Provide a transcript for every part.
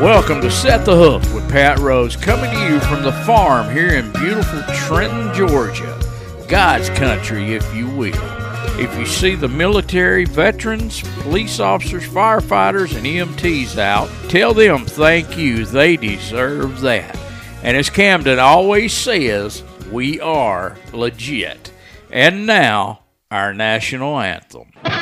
Welcome to Set the Hook with Pat Rose, coming to you from the farm here in beautiful Trenton, Georgia. God's country, if you will. If you see the military, veterans, police officers, firefighters, and EMTs out, tell them thank you. They deserve that. And as Camden always says, we are legit. And now, our national anthem.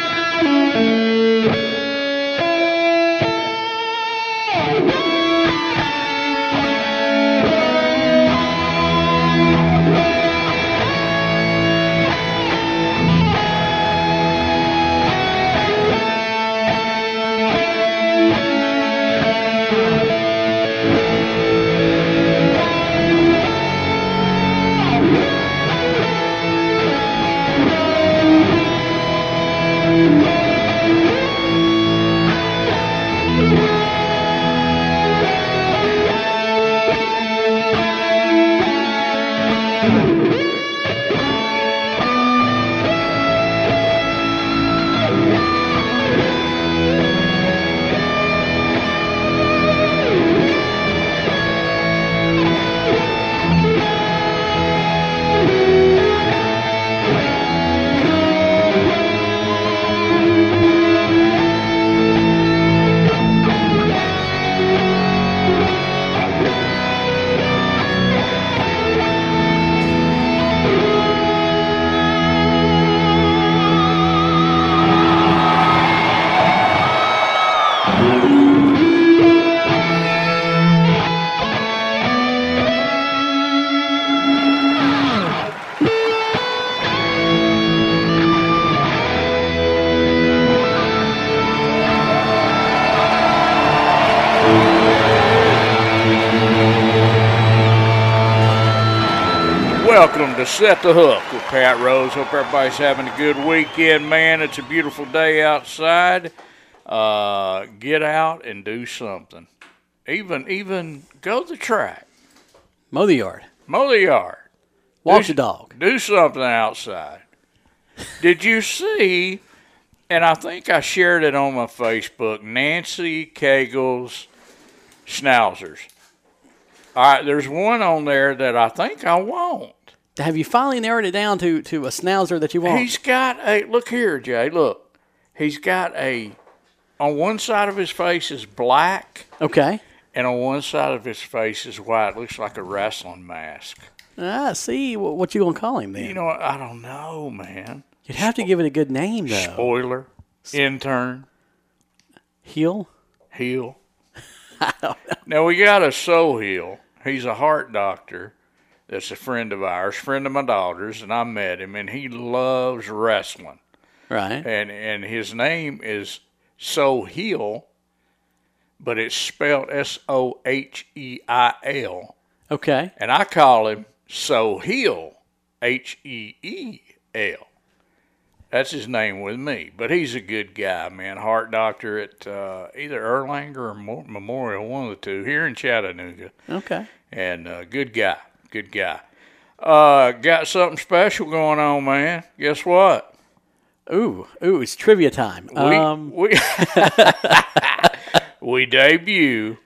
To Set the Hook with Pat Rose. Hope everybody's having a good weekend, man. It's a beautiful day outside. Uh, get out and do something. Even even go to the track, Mow the yard. mow the yard, Walk Do- the dog. do something outside. Did you see? And I think I shared it on my Facebook. Nancy Cagle's schnauzers. All right, there's one on there that I think I want. Have you finally narrowed it down to, to a schnauzer that you want? He's got a look here, Jay. Look, he's got a on one side of his face is black, okay. and on one side of his face is white. Looks like a wrestling mask. Ah, see what, what you gonna call him then? You know. I don't know, man. You'd have to give it a good name though. Spoiler, intern, Heel. heel. Now we got a soul heel. He's a heart doctor. That's a friend of ours, friend of my daughter's, and I met him, and he loves wrestling. Right. and and his name is So Hill, but it's spelled S O H E I L, Okay. and I call him So Hill, H E E L. That's his name with me, but he's a good guy, man. Heart doctor at uh, either Erlanger or Memorial, one of the two, here in Chattanooga, Okay. and uh, good guy, good guy. Uh, got something special going on, man. Guess what? Ooh, ooh, it's trivia time. We um, we we debut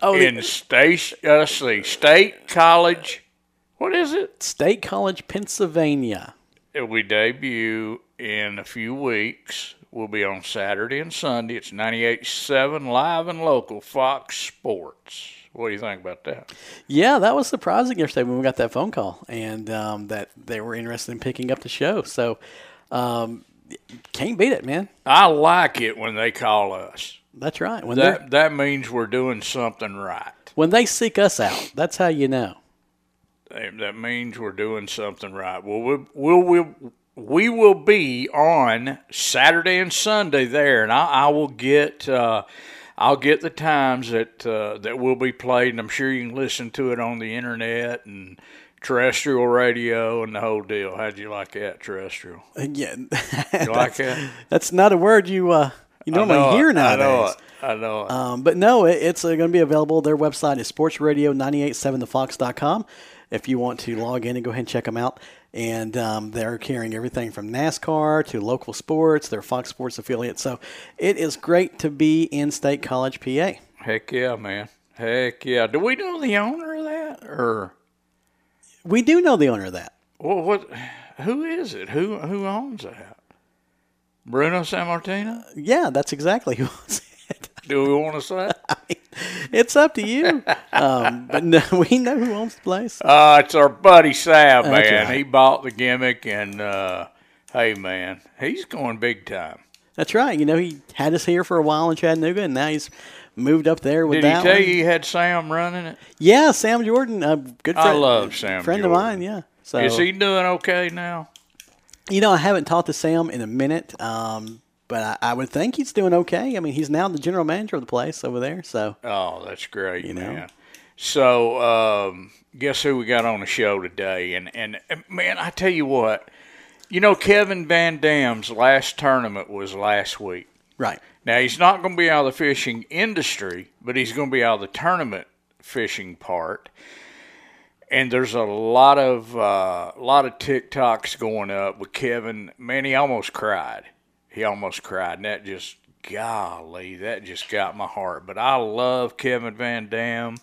oh, the in state. Uh, let's see, State College. What is it? State College, Pennsylvania. Uh, We debut in a few weeks. We'll be on Saturday and Sunday. It's 98.7 live and local Fox Sports. What do you think about that? Yeah, that was surprising yesterday when we got that phone call and um, that they were interested in picking up the show. So, um, can't beat it, man. I like it when they call us. That's right. When That that means we're doing something right. when they seek us out, that's how you know. That means we're doing something right. Well, we will we we will be on Saturday and Sunday there, and I, I will get uh, I'll get the times that uh, that will be played, and I'm sure you can listen to it on the internet and terrestrial radio and the whole deal. How'd you like that terrestrial? Yeah, You like that? that's not a word you uh, you I know normally it. hear I know nowadays. it. I know it. Um, but no, it, it's uh, going to be available. Their website is sportsradio987thefox.com. if you want to log in and go ahead and check them out. And um, they're carrying everything from NASCAR to local sports. They're Fox Sports affiliate. So it is great to be in State College, PA. Heck yeah, man. Heck yeah. Do we know the owner of that, or We do know the owner of that. well, what? Who is it? Who who owns that? Bruno Sammartino? Yeah, that's exactly who owns it. Do we want to say? It's up to you. um, but no, we know who owns the place. Uh, it's our buddy Sam, That's man. right. He bought the gimmick, and uh, hey, man, he's going big time. That's right. You know, he had us here for a while in Chattanooga, and now he's moved up there with Did he that tell one. you he had Sam running it? Yeah, Sam Jordan, a good I love Sam Friend Jordan. of mine, yeah. So Is he doing okay now? You know, I haven't talked to Sam in a minute, um, but I, I would think he's doing okay. I mean, he's now the general manager of the place over there. So Oh, that's great, You know? So, um, guess who we got on the show today? And and uh, man, I tell you what, you know, Kevin Van Dam's last tournament was last week. right, Now he's not going to be out of the fishing industry, but he's going to be out of the tournament fishing part. And there's a lot of uh, lot of TikToks going up with Kevin. Man, he almost cried. He almost cried, and that just golly, that just got my heart. But I love Kevin Van Dam,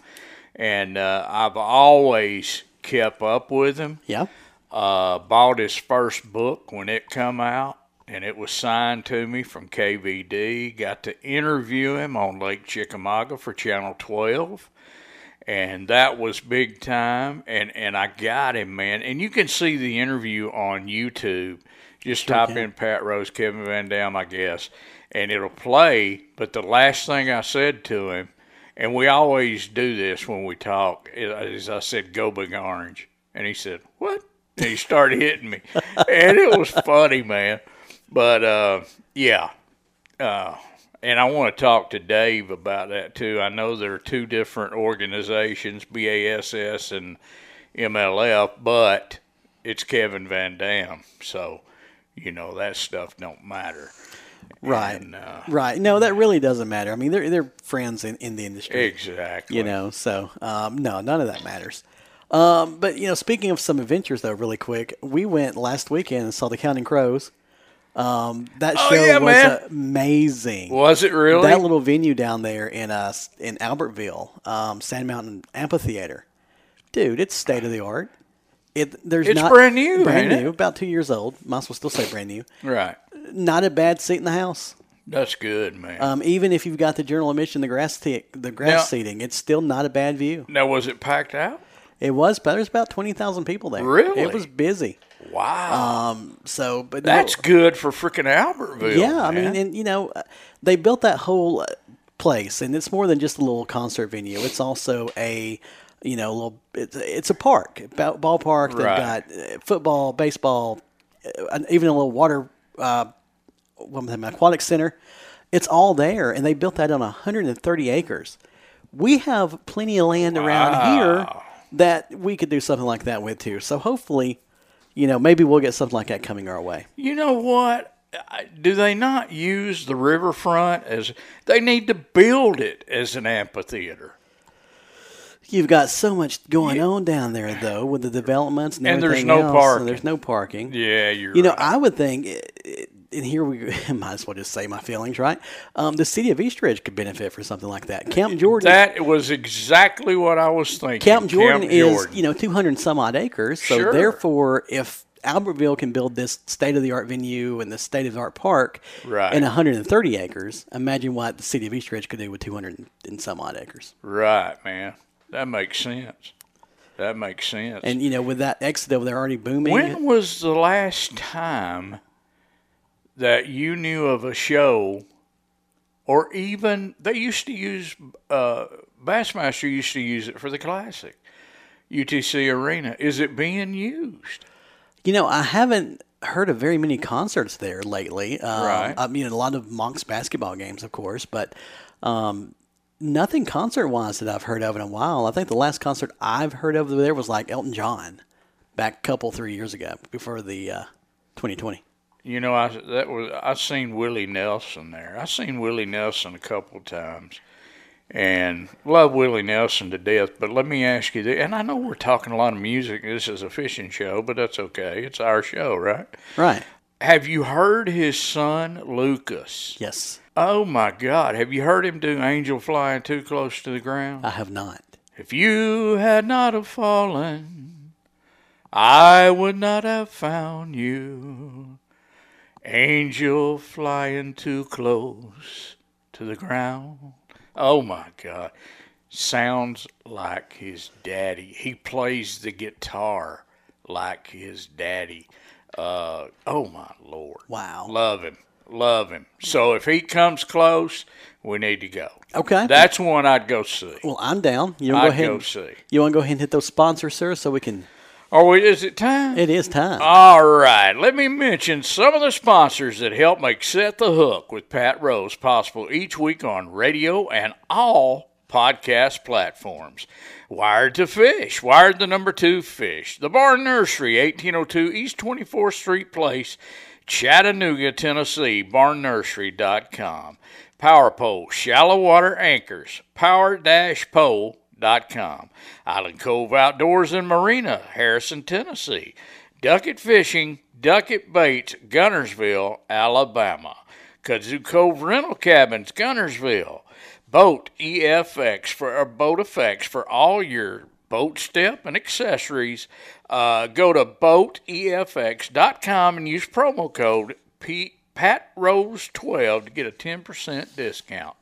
and uh, I've always kept up with him yeah, uh, bought his first book when it come out, and it was signed to me from KVD. Got to interview him on Lake Chickamauga for Channel 12, and that was big time. And and I got him, man. And you can see the interview on YouTube. Just type in Pat Rose, Kevin Van Dam, I guess, and it'll play. But the last thing I said to him, and we always do this when we talk, is I said, "Go Big Orange," and he said, "What?" And he started hitting me, and it was funny, man. But uh, yeah, uh, and I want to talk to Dave about that too. I know there are two different organizations, BASS and MLF, but it's Kevin Van Dam, so you know that stuff don't matter. right, And, uh, right. No, that really doesn't matter. I mean, they're they're friends in, in the industry. exactly. you know so um, no none of that matters um, but you know speaking of some adventures though really quick we went last weekend and saw the counting crows um, that Oh, show yeah, was man. amazing Was it really? that little venue down there in uh, in Albertville um, Sand Mountain Amphitheater dude it's state of the art it, there's It's not, brand new, brand ain't it? new, about two years old. Might as well still say brand new. right. Not a bad seat in the house. That's good, man. Um, even if you've got the general admission, the grass the grass Now- seating, it's still not a bad view. now, was it packed out? It was, but there's about twenty thousand people there. Really? It was busy. Wow. So, but no- That's good for freaking Albertville. yeah. I mean, and you know, uh, they built that whole uh, place, and it's more than just a little concert venue. It's also a you know, little. It's, it's a park, ba- ballpark. They've got uh, football, baseball, uh, and even a little water. Uh, I aquatic center. It's all there, and they built that on 130 acres. We have plenty of land around here that we could do something like that with too. So hopefully, you know, maybe we'll get something like that coming our way. You know what? Do they not use the riverfront as they need to build it as an amphitheater? You've got so much going on down there, though, with the developments and, And there's no else, parking. And there's no parking. Yeah, you're You know, right. I would think, it- it- and here we might as well just say my feelings, right? Um, the city of East Ridge could benefit for something like that. Camp eh, Jordan, that was exactly what I was thinking. Camp Jordan is Jordan. you know 200 some odd acres. So Sure. therefore, if Albertville can build this state of the art venue and the state of the art park Right. in 130 acres, imagine what the city of East Ridge could do with 200 and some odd acres. right, man. That makes sense. That makes sense. And you know, with that exit over there already booming, when was the last time that you knew of a show, or even they used to use uh, Bassmaster used to use it for the classic UTC Arena? Is it being used? You know, I haven't heard of very many concerts there lately. Um, Right. I mean, a lot of Mocs basketball games, of course, but um, nothing concert wise that I've heard of in a while. I think the last concert I've heard of there was like Elton John back a couple, three years ago before the uh, 2020. You know, I that was I seen Willie Nelson there. I seen Willie Nelson a couple times, and love Willie Nelson to death. But let me ask you this, and I know we're talking a lot of music. This is a fishing show, but that's okay. It's our show, right? Right. Have you heard his son Lucas? Yes. Oh my God! Have you heard him do "Angel Flying Too Close to the Ground"? I have not. If you had not have fallen, I would not have found you. Angel flying too close to the ground. Oh my God. Sounds like his daddy. He plays the guitar like his daddy. Uh, oh my Lord. Wow. Love him. Love him. So if he comes close, we need to go. Okay. That's one I'd go see. well, I'm down. You want to I'd go ahead? go and- see. You want to go ahead and hit those sponsors, sir, so we can. Are we, is it time? It is time. All right, let me mention some of the sponsors that help make Set the Hook with Pat Rose possible each week on radio and all podcast platforms. Wired to Fish, Wired the number two fish. The Barn Nursery, 1802 East 24th Street Place, Chattanooga, Tennessee, barnnursery.com. Power Pole, Shallow Water Anchors, power-pole.com. Island Cove Outdoors and Marina, Harrison, Tennessee. Duckett Fishing, Duckett Baits, Guntersville, Alabama. Kudzu Cove Rental Cabins, Guntersville. Boat EFX for or Boat Effects for all your boat step and accessories. Uh, go to boatefx.com and use promo code P- PatRose12 to get a 10% discount.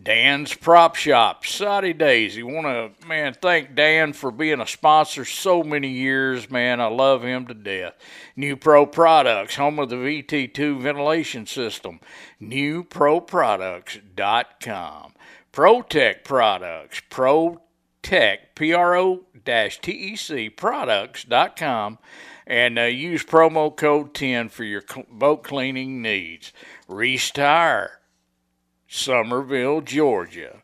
Dan's Prop Shop, Soddy Daisy. You want to, man, thank Dan for being a sponsor so many years, man. I love him to death. New Pro Products, home of the VT2 ventilation system. NewProProducts.com. ProTech Products, ProTech, P-R-O-T-E-C, products.com. And uh, use promo code 10 for your cl- boat cleaning needs. Reese Tire, Summerville, Georgia.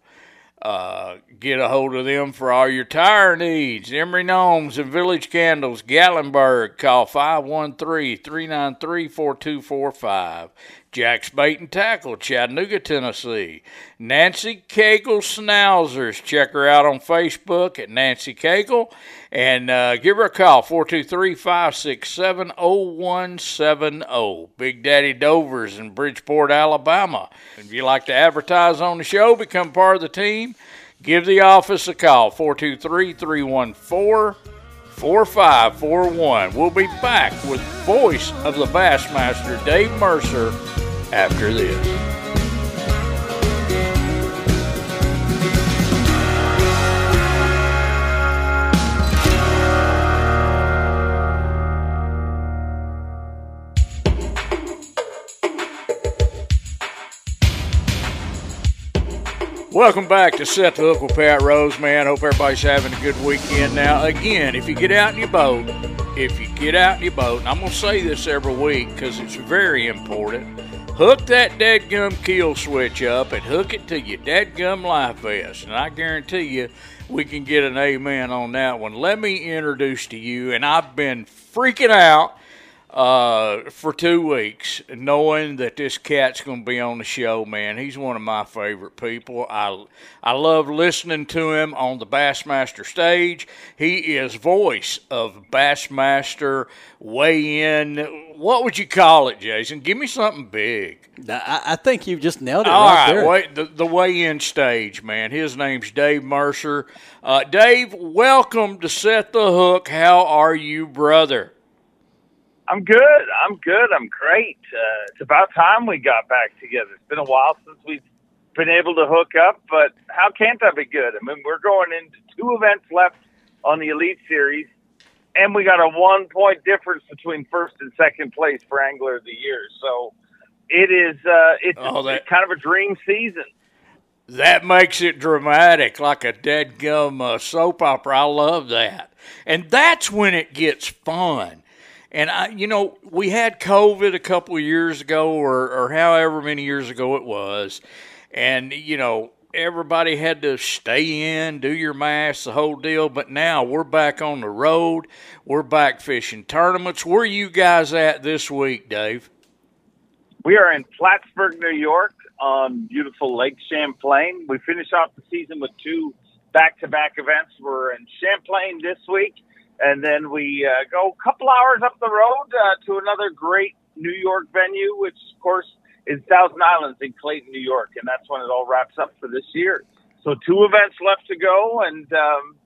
Uh, get a hold of them for all your tire needs. Emery Gnomes and Village Candles, Gatlinburg. Call 513-393-4245. Jack's Bait and Tackle, Chattanooga, Tennessee. Nancy Cagle Schnauzers. Check her out on Facebook at Nancy Cagle. And uh, give her a call, 423-567-0170. Big Daddy Dover's in Bridgeport, Alabama. If you like to advertise on the show, become part of the team, give the office a call, 423-314 4541. We'll be back with voice of the Bassmaster, Dave Mercer, after this. Welcome back to Set the Hook with Pat Rose, man. Hope everybody's having a good weekend. Now, again, if you get out in your boat, if you get out in your boat, and I'm going to say this every week because it's very important, hook that deadgum kill switch up and hook it to your deadgum life vest. And I guarantee you, we can get an amen on that one. Let me introduce to you, and I've been freaking out uh, for two weeks, knowing that this cat's going to be on the show, man. He's one of my favorite people. I I love listening to him on the Bassmaster stage. He is voice of Bassmaster weigh in. What would you call it, Jason? Give me something big. I, I think you've just nailed it All right, right, there. wait, the, the weigh-in stage, man. His name's Dave Mercer. Uh, Dave, welcome to Set the Hook. How are you, brother? I'm good. I'm good. I'm great. Uh, it's about time we got back together. It's been a while since we've been able to hook up, but how can't that be good? I mean, we're going into two events left on the Elite Series, and we got a one point difference between first and second place for Angler of the Year. So it is. Uh, it's, Oh, that- it's kind of a dream season. That makes it dramatic, like a dead gum uh, soap opera. I love that, and that's when it gets fun. And I, you know, we had COVID a couple of years ago, or or however many years ago it was, and you know, everybody had to stay in, do your mask, the whole deal. But now we're back on the road. We're back fishing tournaments. Where are you guys at this week, Dave? We are in Plattsburgh, New York on beautiful Lake Champlain. We finish off the season with two back-to-back events. We're in Champlain this week, and then we uh, go a couple hours up the road uh, to another great New York venue, which of course is Thousand Islands in Clayton, New York, and that's when it all wraps up for this year. So two events left to go, and um,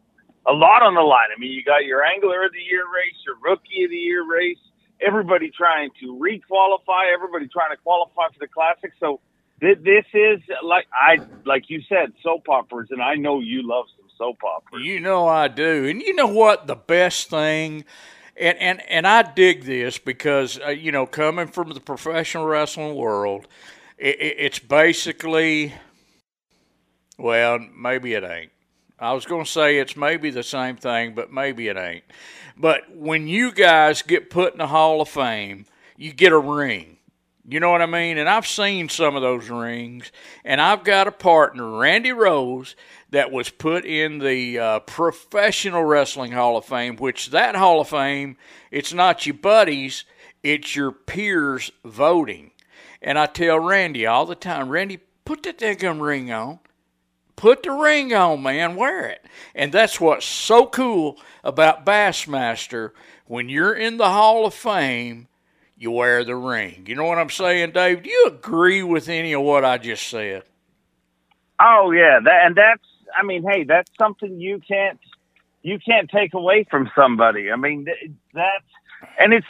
a lot on the line. I mean, you got your Angler of the Year race, your Rookie of the Year race, everybody trying to re-qualify, everybody trying to qualify for the Classic. So th- this is like I like you said, soap operas, and I know you love some soap operas. You know I do, and you know what? The best thing. And, and and I dig this because uh, you know coming from the professional wrestling world, it, it, it's basically, well, maybe it ain't. I was going to say it's maybe the same thing, but maybe it ain't. But when you guys get put in the Hall of Fame, you get a ring. You know what I mean? And I've seen some of those rings, and I've got a partner, Randy Rose, that was put in the uh, Professional Wrestling Hall of Fame, which that Hall of Fame, it's not your buddies, it's your peers voting. And I tell Randy all the time, Randy, put that daggum ring on. Put the ring on, man. Wear it. And that's what's so cool about Bassmaster. When you're in the Hall of Fame, you wear the ring. You know what I'm saying, Dave? Do you agree with any of what I just said? Oh yeah, that, and that's. I mean, hey, that's something you can't you can't take away from somebody. I mean, that's and it's.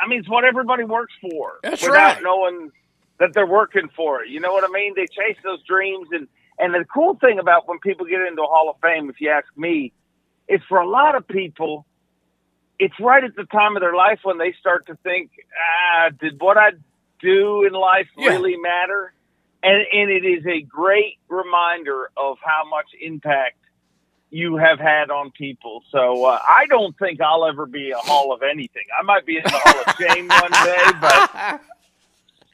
I mean, it's what everybody works for. That's without right. knowing that they're working for it. You know what I mean? They chase those dreams, and and the cool thing about when people get into a Hall of Fame, if you ask me, is for a lot of people, it's right at the time of their life when they start to think, ah, did what I do in life Yeah. really matter? And and it is a great reminder of how much impact you have had on people. So uh, I don't think I'll ever be a Hall of anything. I might be in the Hall of Shame one day, but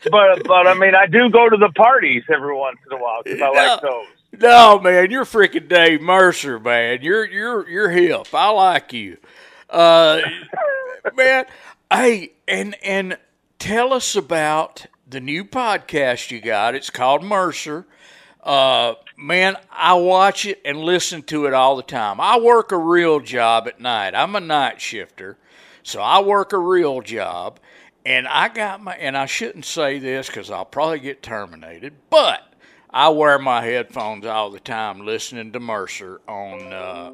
but but I mean I do go to the parties every once in a while because I like those. No, man, you're freaking Dave Mercer, man. You're you're you're hip. I like you, uh, man. Hey, and and tell us about the new podcast you got. It's called Mercer. Uh, man, I watch it and listen to it all the time. I work a real job at night. I'm a night shifter, so I work a real job. And I got my, and I shouldn't say this because I'll probably get terminated, but I wear my headphones all the time listening to Mercer on uh,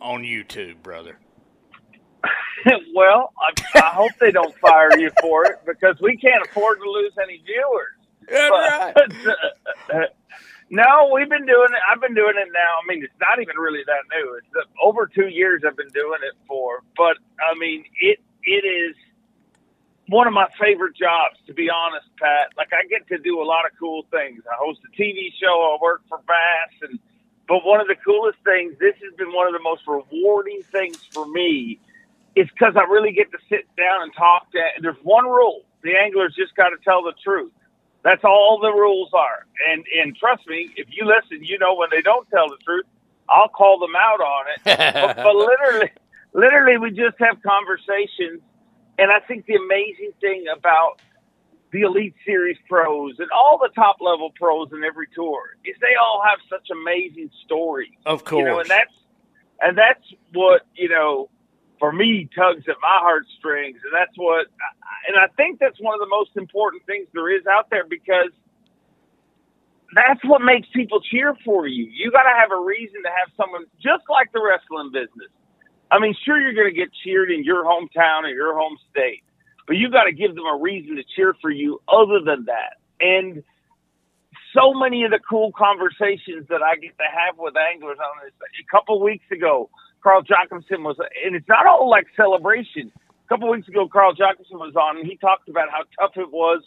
on YouTube, brother. well, I, I hope they don't fire you for it because we can't afford to lose any viewers. That's right. But, uh, no, we've been doing it. I've been doing it now. I mean, it's not even really that new. It's uh, over two years I've been doing it for. But I mean, it it is one of my favorite jobs, to be honest, Pat. Like I get to do a lot of cool things. I host a TV show. I work for Bass, and but one of the coolest things. This has been one of the most rewarding things for me. Is because I really get to sit down and talk to. There's one rule: the anglers just got to tell the truth. That's all the rules are. And and trust me, if you listen, you know when they don't tell the truth, I'll call them out on it. but, but literally, literally, we just have conversations. And I think the amazing thing about the Elite Series pros and all the top level pros in every tour is they all have such amazing stories. Of course. You know, and that's and that's what you know for me tugs at my heartstrings, and that's what, and I think that's one of the most important things there is out there because that's what makes people cheer for you. You got to have a reason to have someone just like the wrestling business. I mean, sure, you're going to get cheered in your hometown or your home state, but you got to give them a reason to cheer for you other than that. And so many of the cool conversations that I get to have with anglers on this. A couple weeks ago, Carl Jacobson was, and it's not all like celebration. A couple of weeks ago, Carl Jacobson was on, and he talked about how tough it was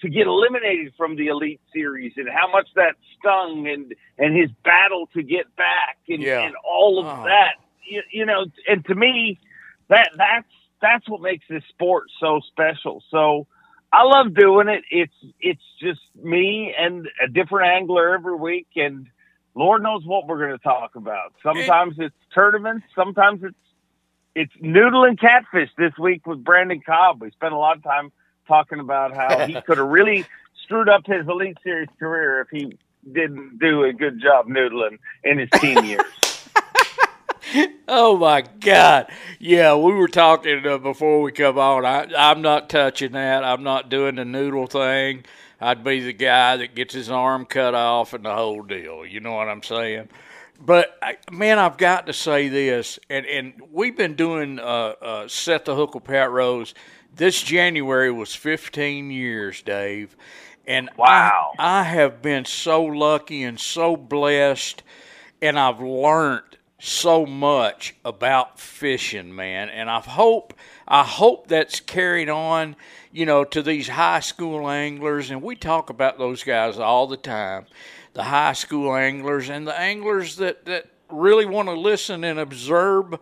to get eliminated from the Elite Series and how much that stung, and and his battle to get back, and, Yeah. and all of Oh. that. You, you know, and to me, that that's that's what makes this sport so special. So. I love doing it. It's it's just me and a different angler every week, and Lord knows what we're going to talk about. Sometimes it's tournaments, sometimes it's it's noodle and catfish. This week with Brandon Cobb, we spent a lot of time talking about how he could have really screwed up his Elite Series career if he didn't do a good job noodling in his teen years. oh my God! Yeah, we were talking uh, before we come on. I, I'm not touching that. I'm not doing the noodle thing. I'd be the guy that gets his arm cut off and the whole deal. You know what I'm saying? But I, man, I've got to say this, and and we've been doing uh, uh, set the hook with Pat Rose. This January was 15 years, Dave, and wow, I, I have been so lucky and so blessed, and I've learned so much about fishing, man. And I hope I hope that's carried on, you know, to these high school anglers. And we talk about those guys all the time, the high school anglers and the anglers that that really want to listen and observe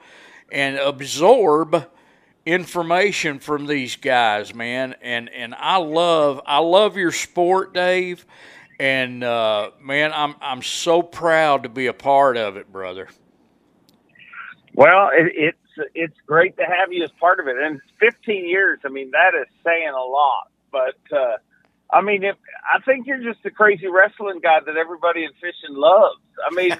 and absorb information from these guys, man. And and I love I love your sport, Dave. And uh, man, I'm I'm so proud to be a part of it, brother. Well, it, it's it's great to have you as part of it, and 15 years. I mean, that is saying a lot. But uh, I mean, if I think you're just a crazy wrestling guy that everybody in fishing loves. I mean,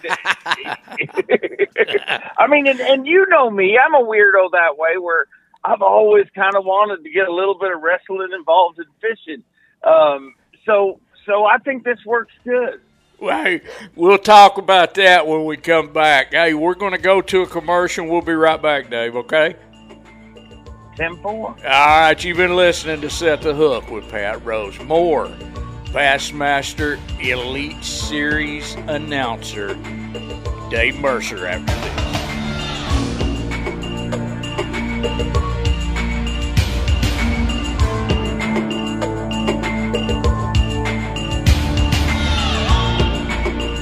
I mean, and, and you know me, I'm a weirdo that way where I've always kind of wanted to get a little bit of wrestling involved in fishing. Um, so, so I think this works good. Hey, we'll talk about that when we come back. Hey, we're going to go to a commercial. We'll be right back, Dave, okay? 10 4. All right, you've been listening to Set the Hook with Pat Rose. More Bassmaster Elite Series announcer Dave Mercer after this.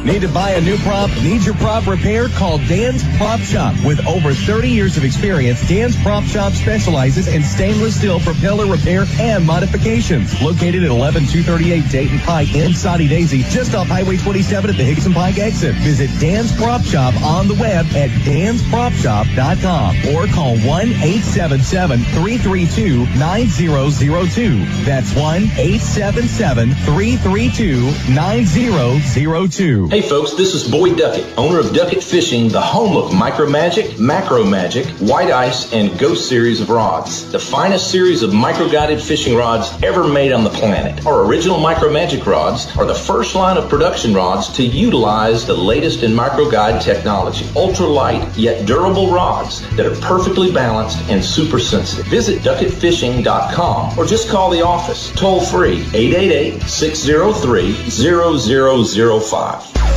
Need to buy a new prop? Need your prop repaired? Call Dan's Prop Shop. With over 30 years of experience, Dan's Prop Shop specializes in stainless steel propeller repair and modifications. Located at 11238 Dayton Pike in Soddy Daisy, just off Highway 27 at the Hixson Pike exit. Visit Dan's Prop Shop on the web at danspropshop.com or call 1-877-332-9002. That's 1-877-332-9002. Hey folks, this is Boyd Duckett, owner of Duckett Fishing, the home of Micro Magic, Macro Magic, White Ice, and Ghost series of rods. The finest series of micro-guided fishing rods ever made on the planet. Our original Micro Magic rods are the first line of production rods to utilize the latest in micro-guide technology. Ultra light, yet durable rods that are perfectly balanced and super sensitive. Visit duckettfishing.com or just call the office toll free 888 603 0005.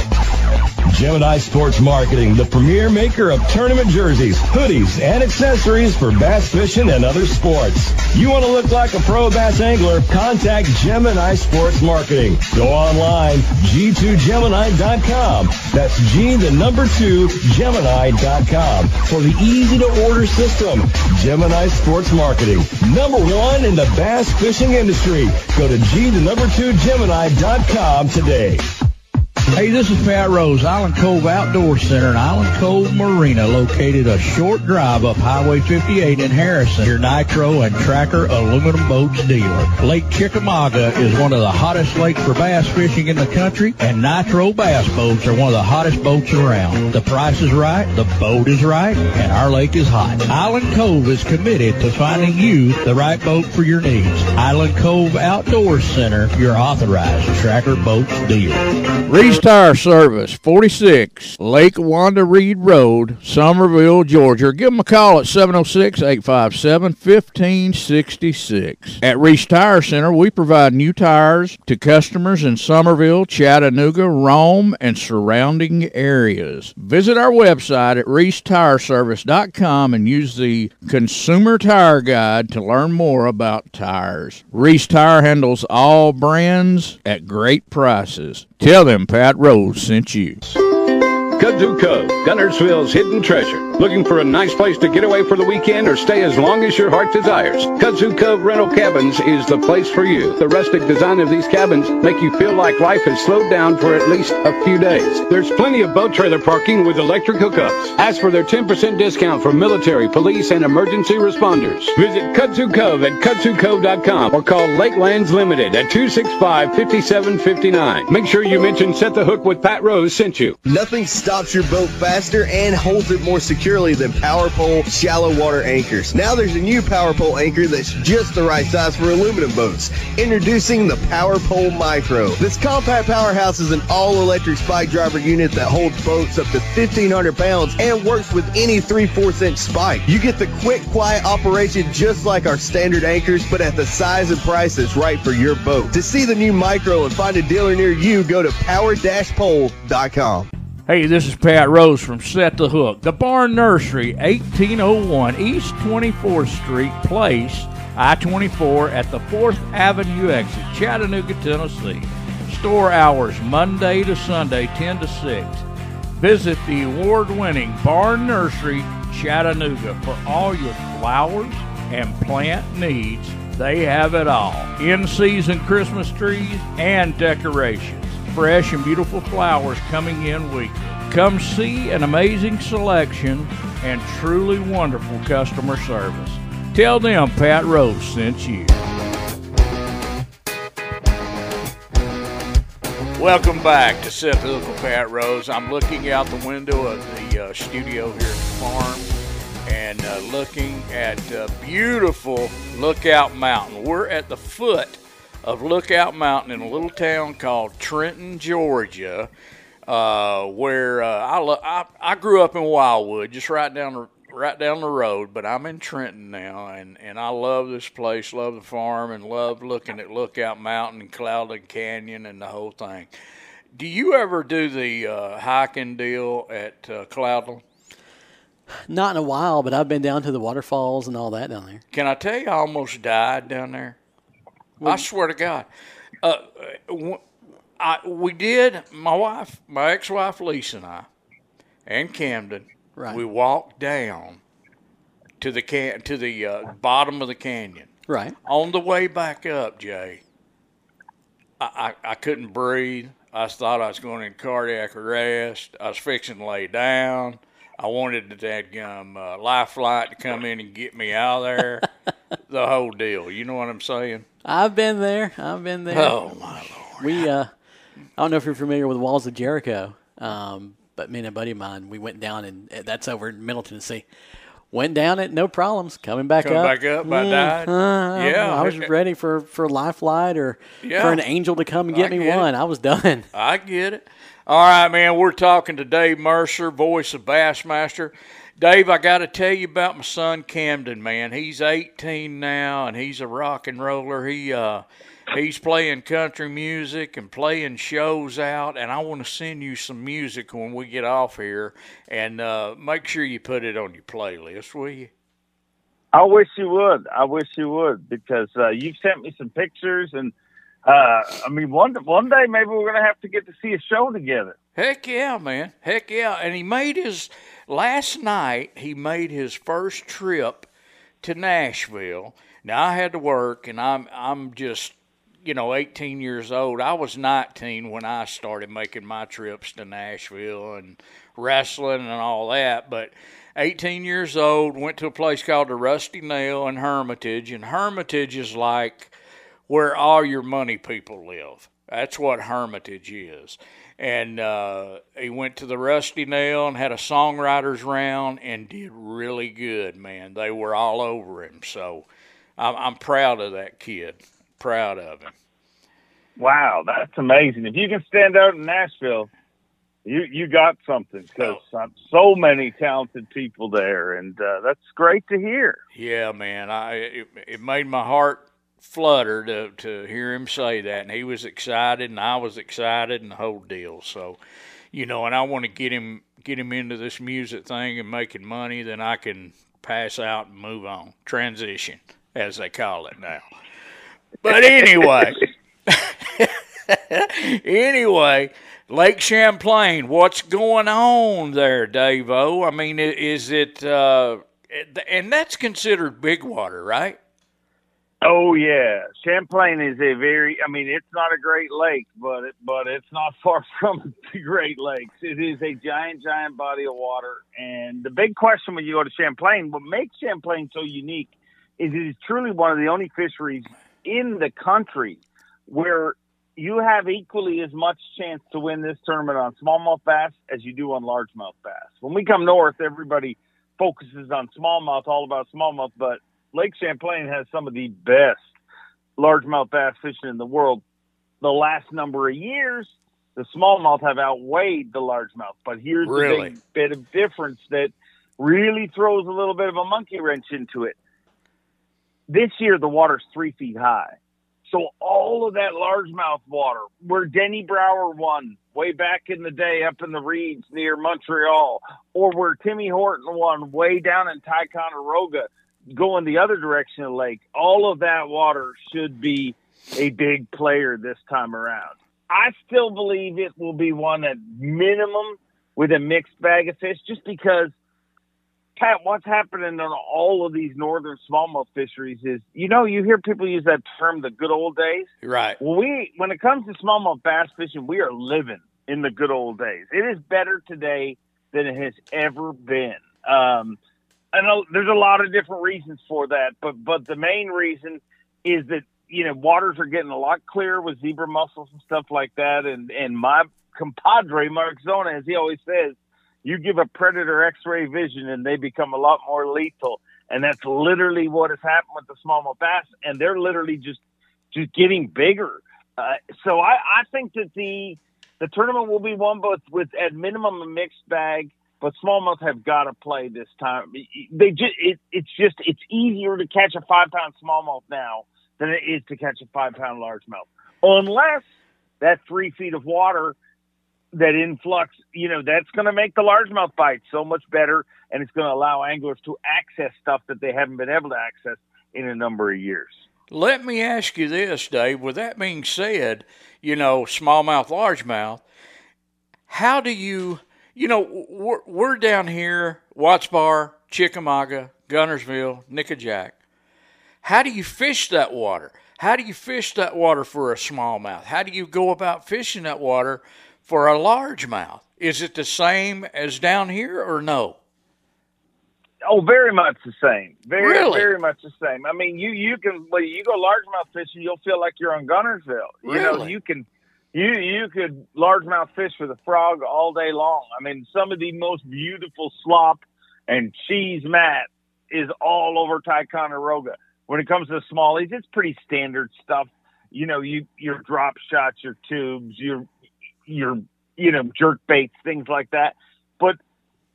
Gemini Sports Marketing, the premier maker of tournament jerseys, hoodies, and accessories for bass fishing and other sports. You want to look like a pro bass angler? Contact Gemini Sports Marketing. Go online, g2gemini.com. That's G, the number two, Gemini.com for the easy to order system. Gemini Sports Marketing, number one in the bass fishing industry. Go to G, the number two, Gemini.com today. Hey, this is Pat Rose, Island Cove Outdoor Center and Island Cove Marina, located a short drive up Highway 58 in Harrison. Your Nitro and Tracker aluminum boats dealer. Lake Chickamauga is one of the hottest lakes for bass fishing in the country, and Nitro bass boats are one of the hottest boats around. The price is right, the boat is right, and our lake is hot. Island Cove is committed to finding you the right boat for your needs. Island Cove Outdoor Center, your authorized Tracker boats dealer. Reese Tire Service, 46 Lake Wanda Reed Road, Summerville, Georgia. Give them a call at 706-857-1566. At Reese Tire Center, we provide new tires to customers in Summerville, Chattanooga, Rome, and surrounding areas. Visit our website at reesetireservice.com and use the Consumer Tire Guide to learn more about tires. Reese Tire handles all brands at great prices. Tell them Pat Rose sent you. Kudzu Cove, Guntersville's hidden treasure. Looking for a nice place to get away for the weekend or stay as long as your heart desires? Kudzu Cove Rental Cabins is the place for you. The rustic design of these cabins make you feel like life has slowed down for at least a few days. There's plenty of boat trailer parking with electric hookups. Ask for their 10% discount for military, police, and emergency responders. Visit Kudzu Cove at kudzukove.com or call Lakelands Limited at 265-5759. Make sure you mention Set the Hook with Pat Rose sent you. Nothing stops your boat faster and holds it more securely than Power Pole shallow water anchors. Now there's a new Power Pole anchor that's just the right size for aluminum boats. Introducing the Power Pole Micro. This compact powerhouse is an all-electric spike driver unit that holds boats up to 1,500 pounds and works with any 3 4 inch spike. You get the quick, quiet operation just like our standard anchors, but at the size and price that's right for your boat. To see the new Micro and find a dealer near you, go to power-pole.com. Hey, this is Pat Rose from Set the Hook. The Barn Nursery, 1801 East 24th Street Place, I 24 at the 4th Avenue exit, Chattanooga, Tennessee. Store hours Monday to Sunday, 10 to 6. Visit the award winning Barn Nursery, Chattanooga, for all your flowers and plant needs. They have it all in season Christmas trees and decorations fresh and beautiful flowers coming in weekly. Come see an amazing selection and truly wonderful customer service. Tell them Pat Rose sent you. Welcome back to Set Hook with Pat Rose. I'm looking out the window of the uh, studio here at the farm and uh, looking at uh, beautiful Lookout Mountain. We're at the foot of Lookout Mountain in a little town called Trenton, Georgia, uh, where uh, I, lo- I I grew up in Wildwood, just right down the right down the road. But I'm in Trenton now, and and I love this place, love the farm, and love looking at Lookout Mountain and Cloudland Canyon and the whole thing. Do you ever do the uh, hiking deal at uh, Cloudland? Not in a while, but I've been down to the waterfalls and all that down there. Can I tell you, I almost died down there. I swear to God. Uh, I, we did, my wife, my ex wife Lisa and I, and Camden, Right. we walked down to the can to the uh, bottom of the canyon. Right. On the way back up, Jay, I, I, I couldn't breathe. I thought I was going in cardiac arrest. I was fixing to lay down. I wanted the dadgum uh, life flight to come in and get me out of there. the whole deal. You know what I'm saying? I've been there. I've been there. Oh my lord! We, uh, I don't know if you're familiar with the Walls of Jericho, um, but me and a buddy of mine, we went down, and uh, that's over in Middle Tennessee. Went down it, no problems. Coming back up. Coming up, back up, I died. uh, Yeah. I was ready for for life flight or Yeah. for an angel to come and get I me it. one. I was done. I get it. All right, man. We're talking to Dave Mercer, voice of Bassmaster. Dave, I got to tell you about my son Camden, man. He's 18 now, and he's a rock and roller. He uh, he's playing country music and playing shows out, and I want to send you some music when we get off here, and uh, make sure you put it on your playlist, will you? I wish you would. I wish you would because uh, you've sent me some pictures, and uh, I mean, one one day maybe we're gonna have to get to see a show together. Heck yeah, man. Heck yeah. And he made his last night he made his first trip to Nashville. Now I had to work and I'm I'm just you know 18 years old. I was 19 when I started making my trips to Nashville and wrestling and all that, but 18 years old went to a place called the Rusty Nail in Hermitage and Hermitage is like where all your money people live. That's what Hermitage is. And uh, he went to the Rusty Nail and had a songwriters round and did really good, man. They were all over him. So I'm, I'm proud of that kid. Proud of him. Wow, that's amazing! If you can stand out in Nashville, you you got something because so many talented people there, and uh, that's great to hear. Yeah, man. I it, it made my heart flutter to to hear him say that, and he was excited, and I was excited, and the whole deal. So, you know, and I want to get him get him into this music thing and making money. Then I can pass out and move on, transition as they call it now. But anyway, anyway, Lake Champlain, what's going on there, Dave O? I mean, is it, uh, and that's considered big water, right? Oh yeah, Champlain is a very. I mean, it's not a Great Lake, but it, but it's not far from the Great Lakes. It is a giant, giant body of water. And the big question when you go to Champlain, what makes Champlain so unique, is it is truly one of the only fisheries in the country where you have equally as much chance to win this tournament on smallmouth bass as you do on largemouth bass. When we come north, everybody focuses on smallmouth, all about smallmouth, but Lake Champlain has some of the best largemouth bass fishing in the world. The last number of years, the smallmouth have outweighed the largemouth. But here's Really? the big bit of difference that really throws a little bit of a monkey wrench into it. This year, the water's three feet high. So all of that largemouth water, where Denny Brauer won way back in the day up in the reeds near Montreal, or where Timmy Horton won way down in Ticonderoga, going the other direction of the lake, all of that water should be a big player this time around. I still believe it will be one at minimum with a mixed bag of fish, just because Pat, what's happening on all of these northern smallmouth fisheries is, you know, you hear people use that term, the good old days. Right. Well, we, when it comes to smallmouth bass fishing, we are living in the good old days. It is better today than it has ever been. Um, I know there's a lot of different reasons for that, but but the main reason is that you know waters are getting a lot clearer with zebra mussels and stuff like that. And and my compadre Mark Zona, as he always says, you give a predator X-ray vision and they become a lot more lethal. And that's literally what has happened with the smallmouth bass, and they're literally just just getting bigger. Uh, so I, I think that the the tournament will be won both with at minimum a mixed bag, but smallmouth have got to play this time. They just it, it's just it's easier to catch a five pound smallmouth now than it is to catch a five pound largemouth, unless that three feet of water that influx, you know, that's going to make the largemouth bite so much better, and it's going to allow anglers to access stuff that they haven't been able to access in a number of years. Let me ask you this, Dave. With that being said, you know, smallmouth, largemouth, how do you, you know, we're, we're down here, Watts Bar, Chickamauga, Guntersville, Nickajack. How do you fish that water? How do you fish that water for a smallmouth? How do you go about fishing that water for a largemouth? Is it the same as down here or no? Oh, very much the same. Very, Really? very much the same. I mean, you you can you go largemouth fishing, you'll feel like you're on Guntersville. You know, you can you you could largemouth fish with a frog all day long. I mean, some of the most beautiful slop and cheese mat is all over Ticonderoga. When it comes to smallies, it's pretty standard stuff. You know, you your drop shots, your tubes, your your you know jerk baits, things like that. But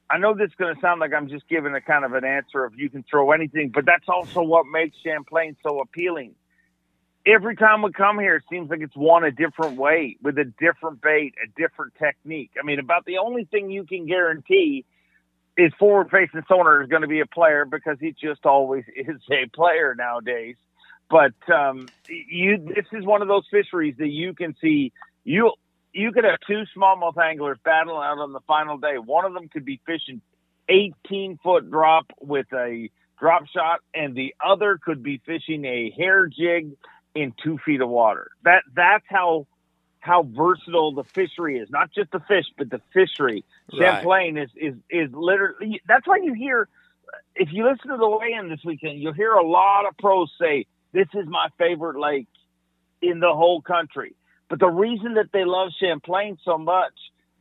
I know this is going to sound like I'm just giving a kind of an answer of you can throw anything, but that's also what makes Champlain so appealing. Every time we come here, it seems like it's won a different way with a different bait, a different technique. I mean, about the only thing you can guarantee is forward facing sonar is going to be a player because he just always is a player nowadays. But um, you, this is one of those fisheries that you can see. You you could have two smallmouth anglers battling out on the final day. One of them could be fishing 18 foot drop with a drop shot, and the other could be fishing a hair jig in two feet of water. That that's how how versatile the fishery is. Not just the fish, but the fishery. Right. Champlain is is is literally. That's why you hear. If you listen to the weigh-in this weekend, you'll hear a lot of pros say, "This is my favorite lake in the whole country." But the reason that they love Champlain so much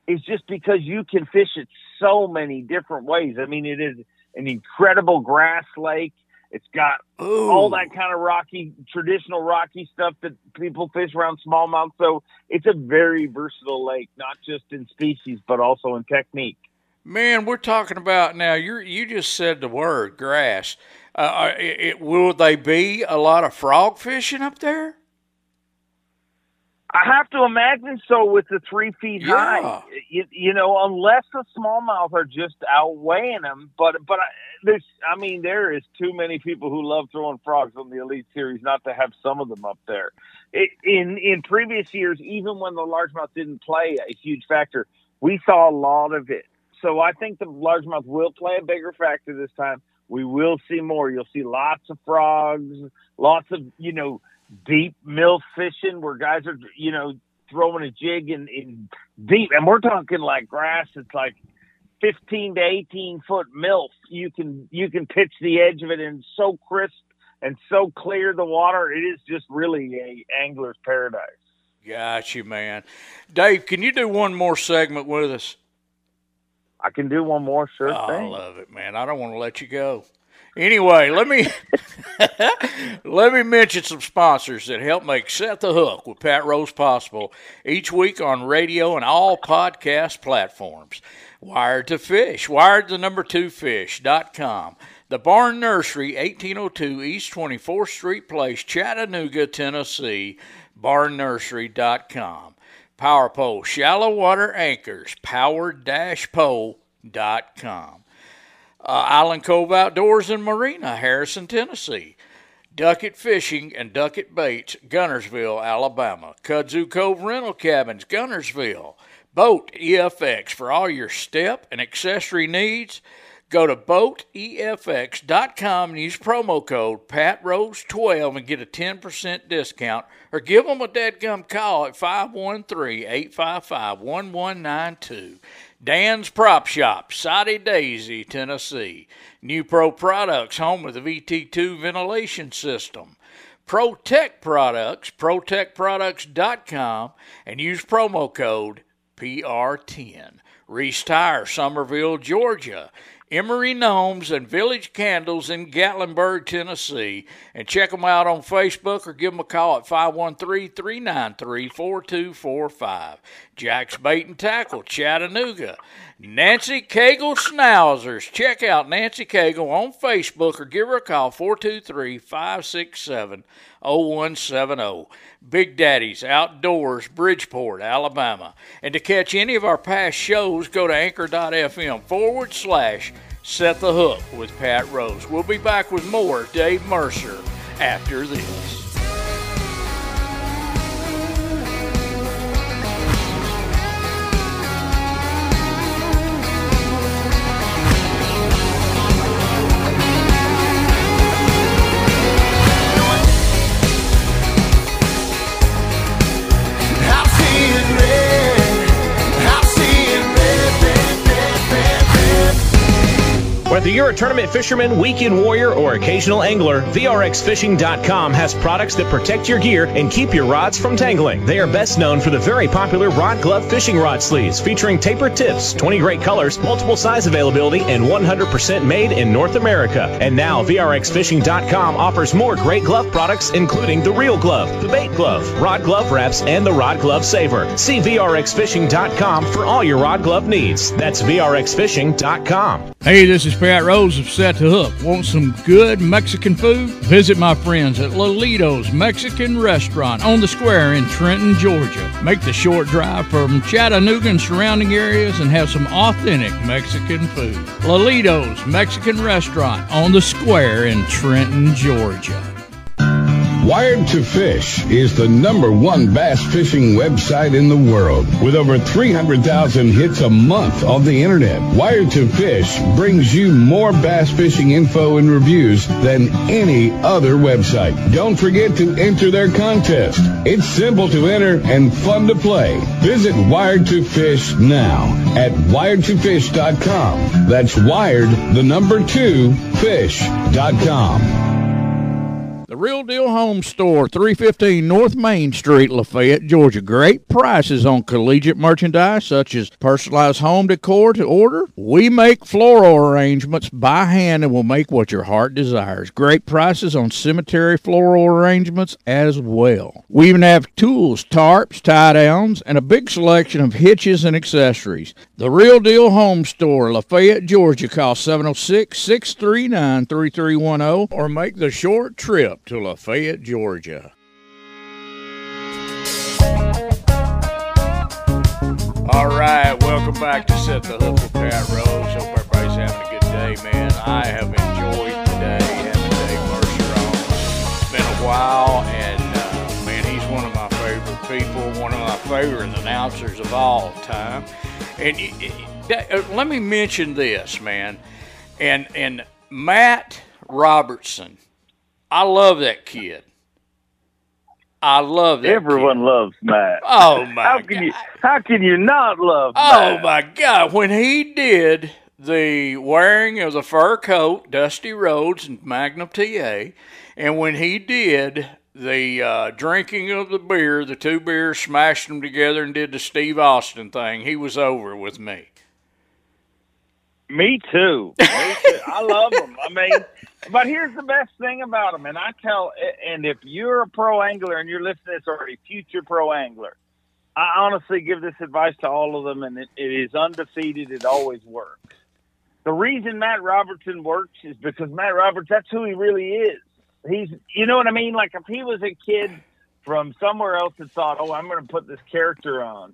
is just because you can fish it so many different ways. I mean, it is an incredible grass lake. It's got Ooh. all that kind of rocky, traditional rocky stuff that people fish around smallmouth. So it's a very versatile lake, not just in species, but also in technique. Man, we're talking about now. You you just said the word grass. Uh, it, it, will they be a lot of frog fishing up there? I have to imagine so with the three feet Yeah. high. You, you know, unless the smallmouth are just outweighing them. But but I, there's, I mean, there is too many people who love throwing frogs on the Elite Series not to have some of them up there. it, in in previous years, even when the largemouth didn't play a huge factor, we saw a lot of it. So I think the largemouth will play a bigger factor this time. We will see more. You'll see lots of frogs, lots of you know deep mill fishing where guys are you know throwing a jig in, in deep, and we're talking like grass. It's like 15 to 18 foot milf. You can you can pitch the edge of it and so crisp and so clear the water. It is just really a angler's paradise. Got you, man. Dave, can you do one more segment with us? I can do one more, sure oh, thing. I love it, man. I don't want to let you go. Anyway, let me let me mention some sponsors that help make Set the Hook with Pat Rose possible each week on radio and all podcast platforms. Wired to Fish, wired the number two fish.com. The Barn Nursery, 1802 East 24th Street Place, Chattanooga, Tennessee, barnnursery.com. Power Pole, shallow water anchors, powered-pole.com. Uh, Island Cove Outdoors and Marina, Harrison, Tennessee. Duckett Fishing and Duckett Baits, Guntersville, Alabama. Kudzu Cove Rental Cabins, Guntersville. Boat EFX for all your step and accessory needs. Go to boatefx.com and use promo code PATROSE12 and get a 10% discount or give them a deadgum call at 513 855 1192. Dan's Prop Shop, Soddy Daisy, Tennessee. New Pro Products, home of the VT2 ventilation system. ProTech Products, ProTechProducts.com, and use promo code PR10. Reese Tire, Summerville, Georgia. Emery Gnomes and Village Candles in Gatlinburg, Tennessee. And check them out on Facebook or give them a call at 513 393 4245. Jack's Bait and Tackle, Chattanooga. Nancy Cagle Schnauzers. Check out Nancy Cagle on Facebook or give her a call 423 567 0170. Big Daddy's Outdoors, Bridgeport, Alabama. And to catch any of our past shows, go to anchor.fm forward slash set the hook with Pat Rose. We'll be back with more Dave Mercer after this. Whether you're a tournament fisherman, weekend warrior, or occasional angler, VRXFishing.com has products that protect your gear and keep your rods from tangling. They are best known for the very popular Rod Glove fishing rod sleeves featuring tapered tips, 20 great colors, multiple size availability, and 100% made in North America. And now, VRXFishing.com offers more great glove products, including the Real Glove, the Bait Glove, Rod Glove Wraps, and the Rod Glove Saver. See VRXFishing.com for all your rod glove needs. That's VRXFishing.com. Hey, this is Pat Rose of Set the Hook. Want some good Mexican food? Visit my friends at Lolito's Mexican Restaurant on the square in Trenton, Georgia. Make the short drive from Chattanooga and surrounding areas and have some authentic Mexican food. Lolito's Mexican Restaurant on the square in Trenton, Georgia. Wired to Fish is the number one bass fishing website in the world with over 300,000 hits a month on the internet. Wired to Fish brings you more bass fishing info and reviews than any other website. Don't forget to enter their contest. It's simple to enter and fun to play. Visit Wired to Fish now at wiredtofish.com. That's wired the number two fish.com. The Real Deal Home Store, 315 North Main Street, Lafayette, Georgia. Great prices on collegiate merchandise such as personalized home decor to order. We make floral arrangements by hand and will make what your heart desires. Great prices on cemetery floral arrangements as well. We even have tools, tarps, tie downs, and a big selection of hitches and accessories. The Real Deal Home Store, Lafayette, Georgia. Call 706 639 3310 or make the short trip to Lafayette, Georgia. All right, welcome back to Set the Hook with Pat Rose. Hope everybody's having a good day, man. I have enjoyed today having Dave Mercer on. It's been a while, and uh, man, he's one of my favorite people, one of my favorite announcers of all time. And uh, let me mention this, man. And and Matt Robertson, I love that kid. I love that. Everyone kid. loves Matt. Oh my! How can God. you? How can you not love? Oh Matt? my God! When he did the wearing of the fur coat, Dusty Rhodes and Magnum TA, and when he did the uh, drinking of the beer, the two beers, smashed them together and did the Steve Austin thing, he was over with me. Me too. Me too. I love them. I mean, but here's the best thing about them, and I tell, and if you're a pro angler and you're listening to this or a future pro angler, I honestly give this advice to all of them, and it, it is undefeated. It always works. The reason Matt Robertson works is because Matt Roberts, that's who he really is. He's, you know what I mean? Like if he was a kid from somewhere else that thought, oh, I'm going to put this character on,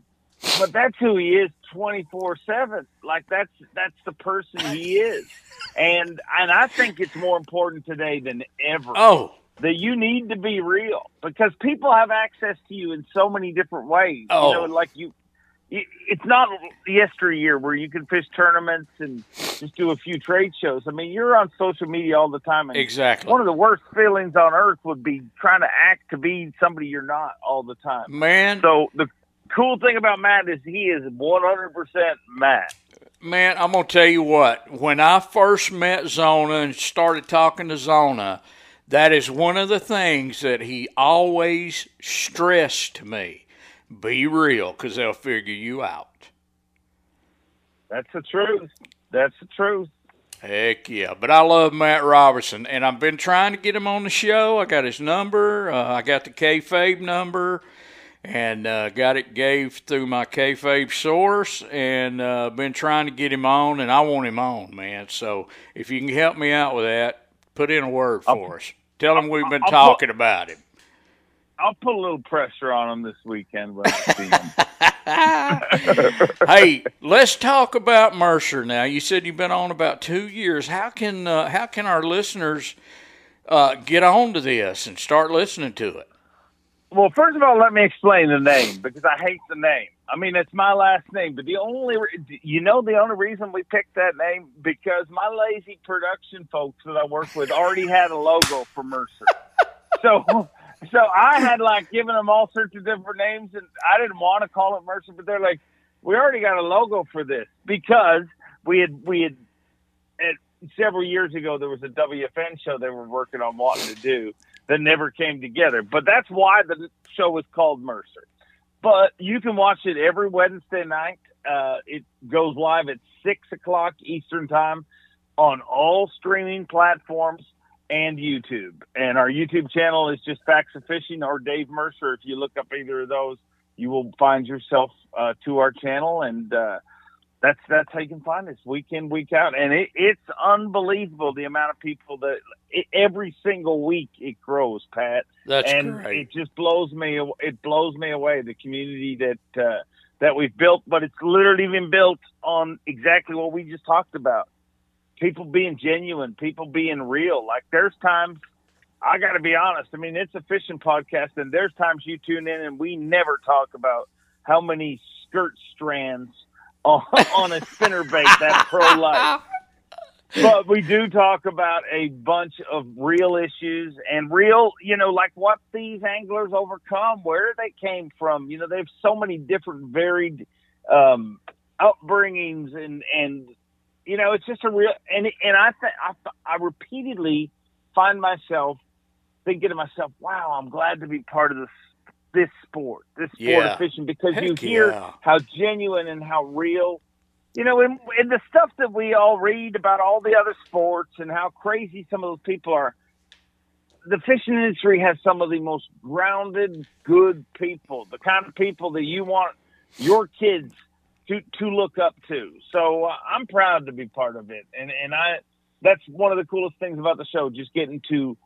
but that's who he is 24 seven. Like that's, that's the person he is. And, and I think it's more important today than ever Oh, that you need to be real because people have access to you in so many different ways. Oh. You know, like you, it's not yesteryear where you can fish tournaments and just do a few trade shows. I mean, you're on social media all the time. And exactly. One of the worst feelings on earth would be trying to act to be somebody you're not all the time. Man, So the cool thing about Matt is he is 100% Matt. Man, I'm gonna tell you what. When I first met Zona and started talking to Zona, that is one of the things that he always stressed to me: be real, because they'll figure you out. That's the truth. That's the truth. Heck yeah! But I love Matt Robertson, and I've been trying to get him on the show. I got his number. Uh, I got the kayfabe number, and uh, got it gave through my kayfabe source, and uh, been trying to get him on, and I want him on, man. So if you can help me out with that, put in a word for us. Tell him we've been I'll put- talking about him. I'll put a little pressure on him this weekend when I see him. hey, let's talk about Mercer now. You said you've been on about two years. How can uh, how can our listeners uh, get on to this and start listening to it? Well, first of all, let me explain the name because I hate the name. I mean, it's my last name, but the only re- you know the only reason we picked that name because my lazy production folks that I work with already had a logo for Mercer. So, so I had like given them all sorts of different names, and I didn't want to call it Mercer, but they're like, we already got a logo for this because we had we had. At, several years ago, there was a WFN show they were working on wanting to do that never came together. But that's why the show was called Mercer. But you can watch it every Wednesday night. Uh, it goes live at six o'clock Eastern time on all streaming platforms and YouTube. And our YouTube channel is just Facts of Fishing or Dave Mercer. If you look up either of those, you will find yourself uh, to our channel, and uh, that's that's how you can find us week in week out. And it, it's unbelievable the amount of people that it, every single week it grows, Pat That's and great. it just blows me it blows me away the community that uh, that we've built but it's literally been built on exactly what we just talked about people being genuine people being real like there's times i got to be honest i mean it's a fishing podcast and there's times you tune in and we never talk about how many skirt strands on, on a spinnerbait that pro life but we do talk about a bunch of real issues and real, you know, like what these anglers overcome, where they came from. You know, they have so many different varied um, upbringings, and and you know, it's just a real. And and I th- I, I repeatedly find myself thinking to myself, "Wow, I'm glad to be part of this this sport, this sport Yeah. of fishing," because you hear yeah. how genuine and how real you know, and, in the stuff that we all read about all the other sports and how crazy some of those people are, the fishing industry has some of the most grounded, good people, the kind of people that you want your kids to to look up to. So uh, I'm proud to be part of it, and and I that's one of the coolest things about the show, just getting to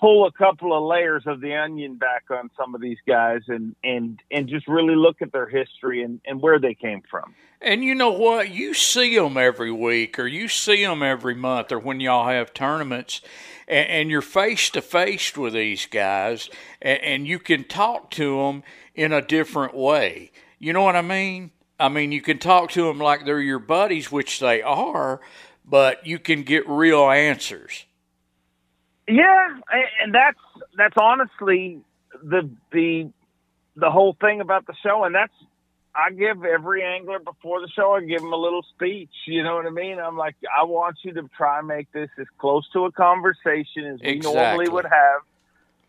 pull a couple of layers of the onion back on some of these guys and and and just really look at their history and and where they came from. And you know what? You see them every week, or you see them every month, or when y'all have tournaments, and, and you're face to face with these guys, and, and you can talk to them in a different way. You know what I mean? I mean, you can talk to them like they're your buddies, which they are, but you can get real answers. Yeah, and that's that's honestly the the the whole thing about the show, and that's I give every angler before the show. I give them a little speech. You know what I mean? I'm like, I want you to try and make this as close to a conversation as we normally would have.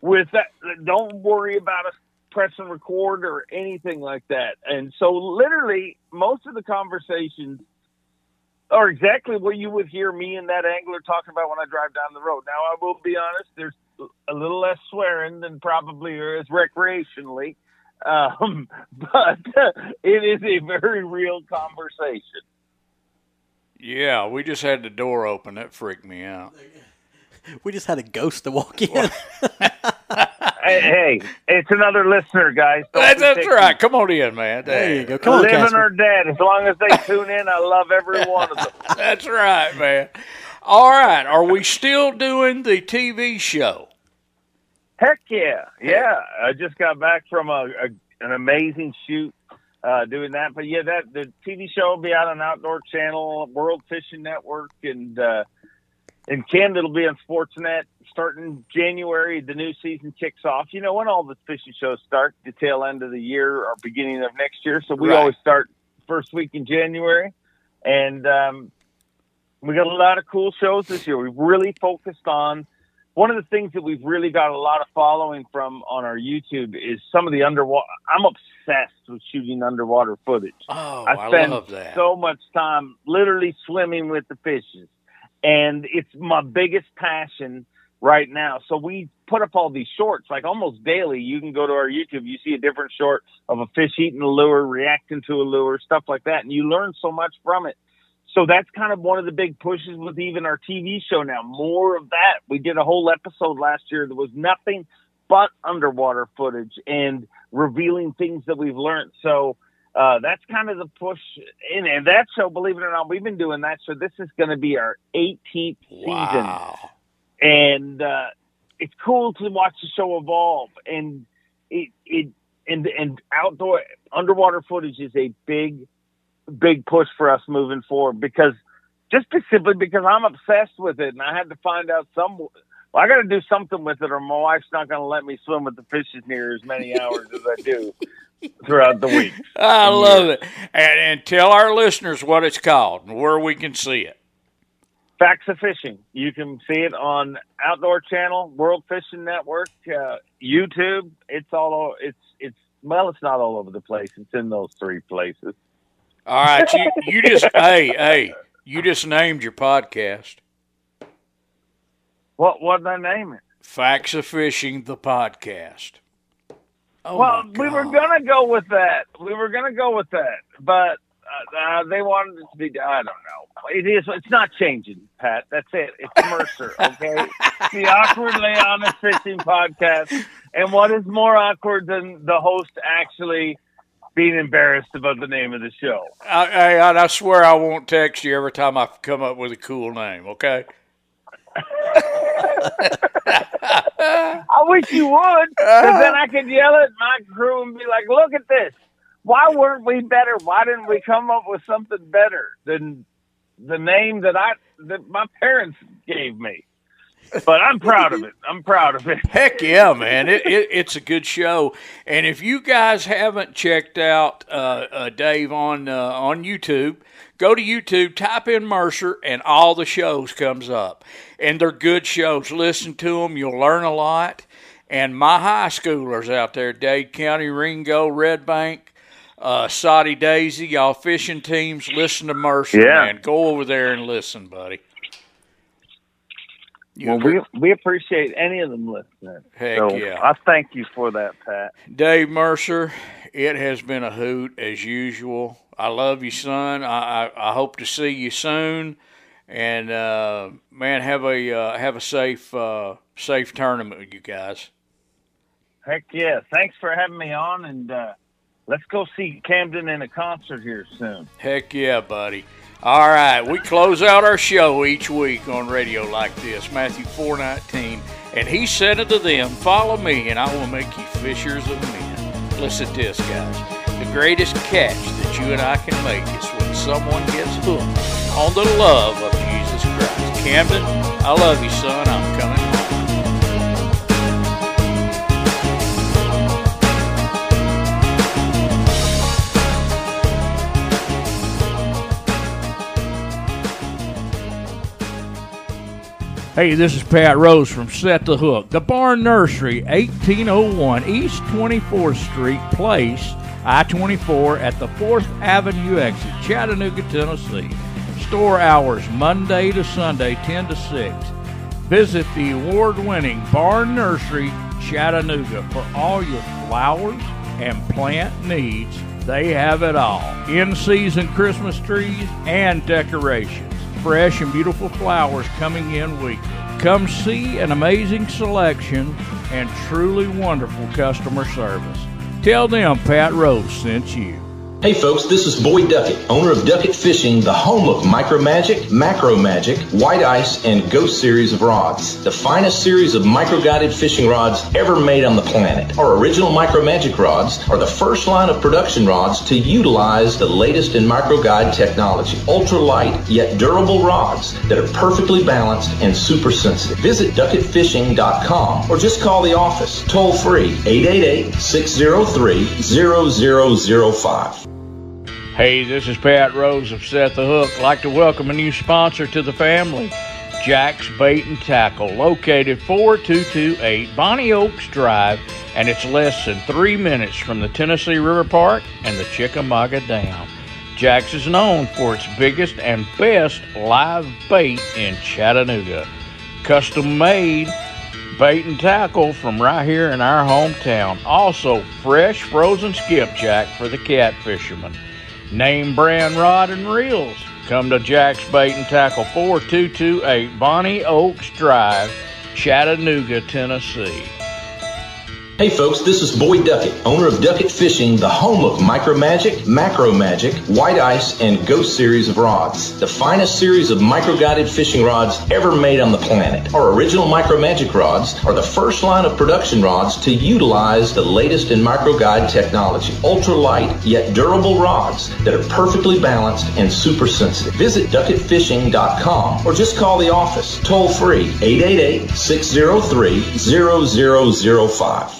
With that, don't worry about us press and record or anything like that. And so, literally, most of the conversations are exactly what you would hear me and that angler talking about when I drive down the road. Now, I will be honest, there's a little less swearing than probably there is recreationally, um, but it is a very real conversation. Yeah, we just had the door open. That freaked me out. We just had a ghost to walk in. hey, hey, it's another listener, guys. Don't That's, that's right. Come on in, man. there you go. Come on, Living Casper. or dead, as long as they tune in, I love every one of them. That's right, man. All right. Are we still doing the TV show? Heck yeah, yeah! I just got back from a, a an amazing shoot uh, doing that. But yeah, that the TV show will be out on Outdoor Channel, World Fishing Network, and uh, in Canada it'll be on Sportsnet starting January. The new season kicks off. You know when all the fishing shows start, the tail end of the year or beginning of next year. So we Right. always start first week in January, and um, we got a lot of cool shows this year. We've really focused on one of the things that we've really got a lot of following from on our YouTube is some of the underwater. I'm obsessed with shooting underwater footage. Oh, I I, spend love that. so much time literally swimming with the fishes, and it's my biggest passion right now. So we put up all these shorts like almost daily. You can go to our YouTube, you see a different short of a fish eating a lure, reacting to a lure, stuff like that, and you learn so much from it. So that's kind of one of the big pushes with even our TV show now. More of that. We did a whole episode last year that was nothing but underwater footage and revealing things that we've learned. So uh, that's kind of the push. And, and that show, believe it or not, we've been doing that. So this is going to be our 18th season Wow. and uh, it's cool to watch the show evolve. And it it and and outdoor underwater footage is a big big push for us moving forward because just simply because I'm obsessed with it, and I had to find out some. Well, I got to do something with it, or my wife's not going to let me swim with the fishes near as many hours as I do throughout the week. I love it. And, and tell our listeners what it's called and where we can see it. Facts of Fishing. You can see it on Outdoor Channel, World Fishing Network, uh, YouTube. It's all. It's it's well, it's not all over the place. It's in those three places. All right. You, you just, hey, hey, you just named your podcast. What what did I name it? Facts of Fishing, the podcast. Oh, well, we were gonna go with that. We were gonna go with that, but uh, uh, they wanted it to be. I don't know. It is. It's not changing, Pat. That's it. It's Mercer. Okay. It's the awkwardly honest fishing podcast. And what is more awkward than the host actually being embarrassed about the name of the show? I, I, I swear I won't text you every time I come up with a cool name, okay? I wish you would, because then I could yell at my crew and be like, "Look at this! Why weren't we better? Why didn't we come up with something better than the name that I that my parents gave me?" But I'm proud of it. I'm proud of it. Heck yeah, man! It, it it's a good show, and if you guys haven't checked out uh, uh, Dave on uh, on YouTube, go to YouTube, type in Mercer, and all the shows comes up, and they're good shows. Listen to them, you'll learn a lot. And my high schoolers out there, Dade County, Ringgold, Red Bank, uh, Soddy Daisy, y'all fishing teams, listen to Mercer, Yeah. man. Go over there and listen, buddy. You Well, agree? we we appreciate any of them listening. Heck so yeah. I thank you for that, Pat. Dave Mercer, it has been a hoot as usual. I love you, son. I, I, I hope to see you soon. And uh, man, have a uh, have a safe uh, safe tournament, with you guys. Heck yeah! Thanks for having me on, and uh, let's go see Camden in a concert here soon. Heck yeah, buddy. All right, we close out our show each week on radio like this, Matthew 4:19, and he said unto them, "Follow me, and I will make you fishers of men." Listen to this, guys. The greatest catch that you and I can make is when someone gets hooked on the love of Jesus Christ. Camden, I love you, son. I'm coming Hey, this is Pat Rose from Set the Hook. The Barn Nursery, 1801 East 24th Street Place, I 24 at the 4th Avenue exit, Chattanooga, Tennessee. Store hours Monday to Sunday, 10 to 6. Visit the award winning Barn Nursery, Chattanooga for all your flowers and plant needs. They have it all in season Christmas trees and decorations fresh and beautiful flowers coming in weekly. Come see an amazing selection and truly wonderful customer service. Tell them Pat Rose sent you. Hey folks, this is Boyd Duckett, owner of Duckett Fishing, the home of Micro Magic, Macro Magic, White Ice, and Ghost series of rods. The finest series of micro guided fishing rods ever made on the planet. Our original Micro Magic rods are the first line of production rods to utilize the latest in micro guide technology. Ultra light yet durable rods that are perfectly balanced and super sensitive. Visit duckettfishing.com or just call the office toll free 888 603 0005. Hey, this is Pat Rose of Set the Hook. I'd like to welcome a new sponsor to the family, Jack's Bait and Tackle, located 4228 Bonny Oaks Drive, and it's less than three minutes from the Tennessee River Park and the Chickamauga Dam. Jack's is known for its biggest and best live bait in Chattanooga. Custom made bait and tackle from right here in our hometown. Also, fresh frozen skipjack for the cat fishermen. Name brand rod and reels. Come to Jack's Bait and Tackle 4228 Bonny Oaks Drive, Chattanooga, Tennessee. Hey folks, this is Boyd Duckett, owner of Duckett Fishing, the home of Micro Magic, Macro Magic, White Ice, and Ghost series of rods. The finest series of micro guided fishing rods ever made on the planet. Our original Micro Magic rods are the first line of production rods to utilize the latest in micro guide technology. Ultra light yet durable rods that are perfectly balanced and super sensitive. Visit duckettfishing.com or just call the office toll free 888 603 0005.